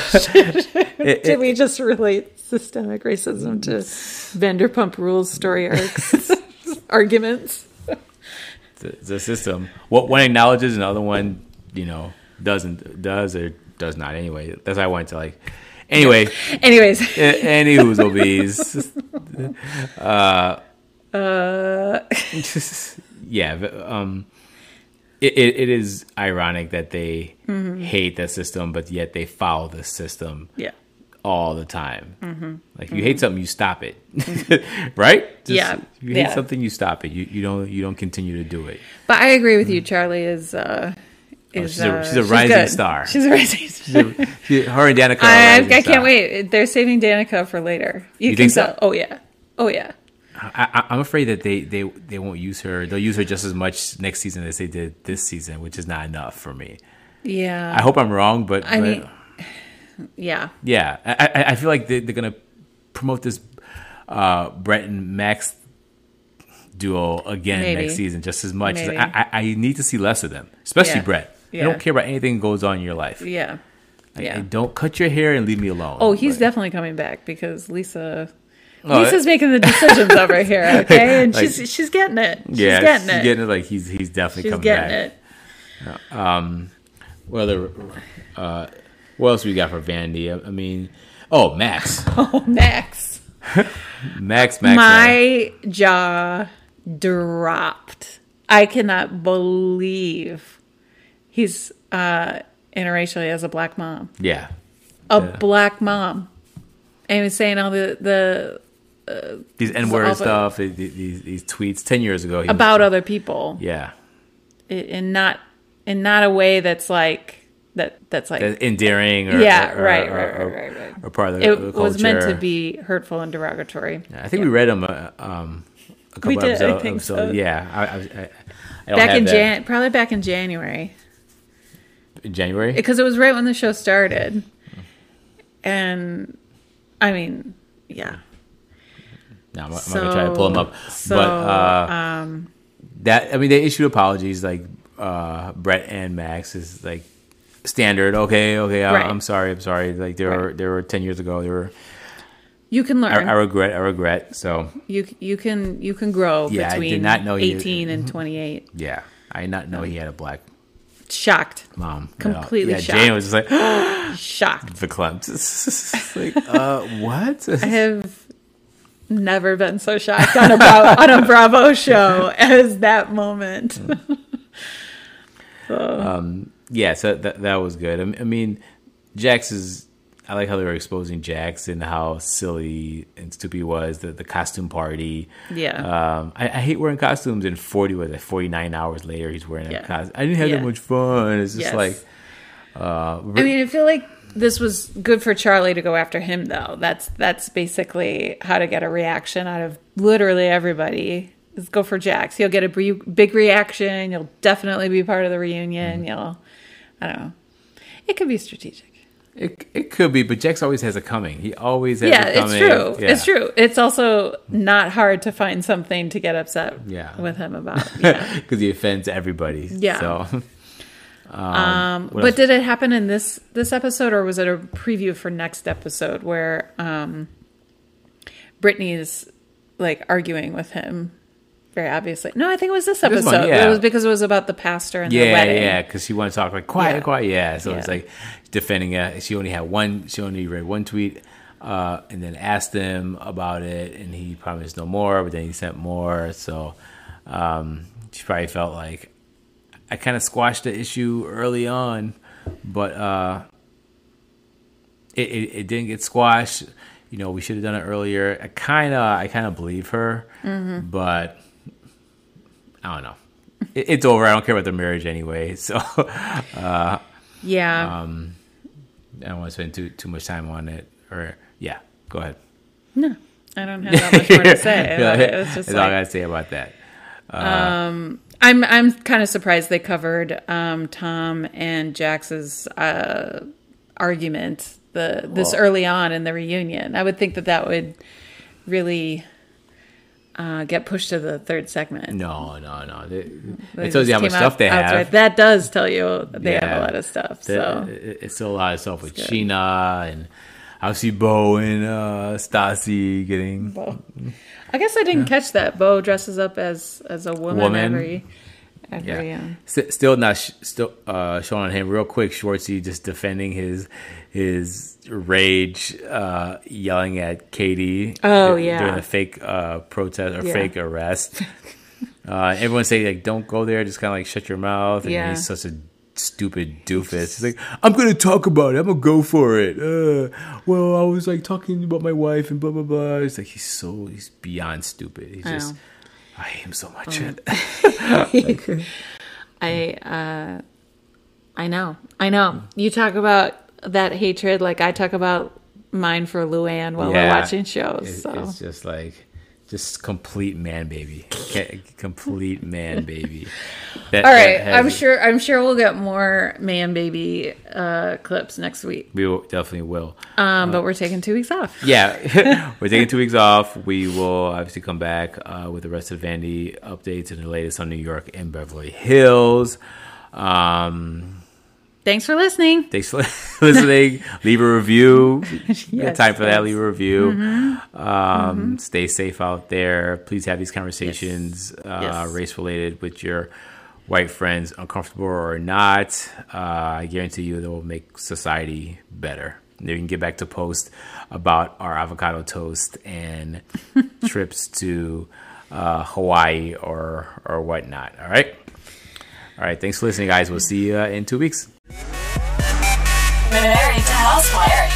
it- Did we just relate systemic racism to Vanderpump Rules story arcs arguments? It's a system. What one acknowledges, and the other one, you know, doesn't, does or does not. Anyway, that's why I wanted to, like. Anyway, Anyways, any who's obese. Uh, yeah, but, um, it, it, it is ironic that they hate the system, but yet they follow the system yeah. All the time. Like if you hate something, you stop it, right? Just- Yeah, you hate yeah. something, you stop it. You you don't you don't continue to do it. But I agree with you. Charli is uh, is Mm. Oh, she's a- uh, she's a rising good. star. She's a rising star. She- her and Danica. are I, I star. can't wait. They're saving Danica for later. You, You think so? Oh yeah. Oh yeah. I, I- I'm afraid that they, they, they won't use her. They'll use her just as much next season as they did this season, which is not enough for me. Yeah. I hope I'm wrong, but, I but mean, yeah. yeah, I, I, I feel like they, they're gonna promote this uh, Brett and Max duo again Maybe. next season just as much. as I, I, I need to see less of them, especially Yeah. Brett. I Yeah. don't care about anything that goes on in your life. Yeah. Like, Yeah. don't cut your hair and leave me alone. Oh, he's But- definitely coming back because Lisa. Oh, Lisa's making the decisions over here, okay, and Like- she's she's getting it. She's yeah, getting she's it. getting it. Like he's he's definitely coming. she's coming getting back. it. What other? Uh, what else we got for Vandy? I, I mean, oh Max, Oh, Max. Max, Max. My jaw dropped. I cannot believe he's uh, interracially as a black mom. yeah, A Yeah. black mom. And he was saying all the, the these N word all the- stuff, these, these tweets. Ten years ago, he was- about other people yeah, i- in not in not a way that's like that that's like endearing. Or, Yeah, or, right, or, right, or, right, right, right. or part of the, it the was meant to be hurtful and derogatory. yeah, I think we read them uh, um, a couple We did, I episodes. think episodes. so. Yeah, I, I, I, I Back in. Jan, probably back in January, in January. because it was right when the show started, and I mean, yeah. No, I'm, I'm gonna try to pull them up. So, but uh, um, that I mean, they issued apologies. Like uh, Brett and Max is like standard. Okay, okay, I, Right. I'm sorry, I'm sorry. Like they were Right. they were ten years ago. there were You can learn. I regret. I regret. So you you can you can grow Yeah, I did between not know you- 18 and 28. yeah, I did not know he had a black Shocked. mom. Completely yeah, shocked. Jane was just like Shocked. the clumps. Like, uh, what? I have never been so shocked on a Bravo, on a Bravo show as that moment. Yeah, so that that was good. I, I mean, Jax is. I like how they were exposing Jax and how silly and stupid he was. The the costume party. Yeah. Um, I, I hate wearing costumes. And forty was like forty nine hours later, he's wearing Yeah. a costume. I didn't have Yeah. that much fun. It's just Yes. like. Uh, I mean, I feel like this was good for Charli to go after him, though. That's that's basically how to get a reaction out of literally everybody. Is go for Jax. You'll get a big reaction. You'll definitely be part of the reunion. Mm-hmm. You'll, I don't know. It could be strategic. it, it could be, but Jax always has a coming. He always has yeah, a it's true. Yeah. It's true. It's also not hard to find something to get upset Yeah. with him about. Yeah. because he offends everybody. Yeah. So, Um, what but else? did it happen in this this episode, or was it a preview for next episode where um, Brittany's like arguing with him? Very obviously, no. I think it was this This episode. one, yeah. It was because it was about the pastor and the yeah, wedding. yeah, because she wanted to talk like quiet, Yeah. quiet. Yeah, so it's Yeah. like defending it. She only had one. She only read one tweet, uh, and then asked him about it, and he promised no more. But then he sent more. So um, she probably felt like I kind of squashed the issue early on, but uh, it, it it didn't get squashed. You know, we should have done it earlier. I kind of I kind of believe her, Mm-hmm. but I don't know. It, it's over. I don't care about the marriage anyway. So uh, yeah. Um, I don't want to spend too too much time on it. Or yeah, go ahead. no, I don't have that much more to say. about it. It was just That's all I gotta say about that. I'm I'm kind of surprised they covered um, Tom and Jax's uh, argument the this Well- early on in the reunion. I would think that that would really uh, get pushed to the third segment. No, no, no. They, They it tells you how much stuff they have. That does tell you they have a lot of stuff. The- So it- it's still a lot of stuff with. Scheana and obviously Beau and uh, Stassi getting Beau. I guess I didn't catch that. Beau dresses up as as a woman, Woman. every every. Yeah. Um, S- still not sh- still uh, showing on him real quick. Schwartzy just defending his his rage, uh, yelling at Katie. Oh, dur- yeah. during a fake uh, protest or Yeah. fake arrest. uh, everyone say like, "Don't go there." Just kind of like shut your mouth. And Yeah. he's such a stupid doofus. He's like, "I'm gonna talk about it. I'm gonna go for it." Uh, well, I was like talking about my wife and blah blah blah. It's like he's so he's beyond stupid. He's I just. know. I hate him so much. I uh, I know, I know. You talk about that hatred like I talk about mine for Luann while we're watching shows. It- so It's just like, just complete man baby, complete man baby. That- all right, has- I'm sure. I'm sure we'll get more man baby uh, clips next week. we will, definitely will. Um, but we're taking two weeks off. Yeah, we're taking two weeks off. We will obviously come back uh, with the rest of Vandy updates and the latest on New York and Beverly Hills. Um, Thanks for listening. thanks for listening. Leave a review. Yes, time for that. yes. Mm-hmm. Leave a review. Um, Stay safe out there. Please have these conversations, uh, Yes. race related, with your white friends, uncomfortable or not. Uh, I guarantee you, they will make society better. Then we can get back to post about our avocado toast and trips to uh, Hawaii or or whatnot. All right. All right. Thanks for listening, guys. We'll see you uh, in two weeks. Married to Housewife.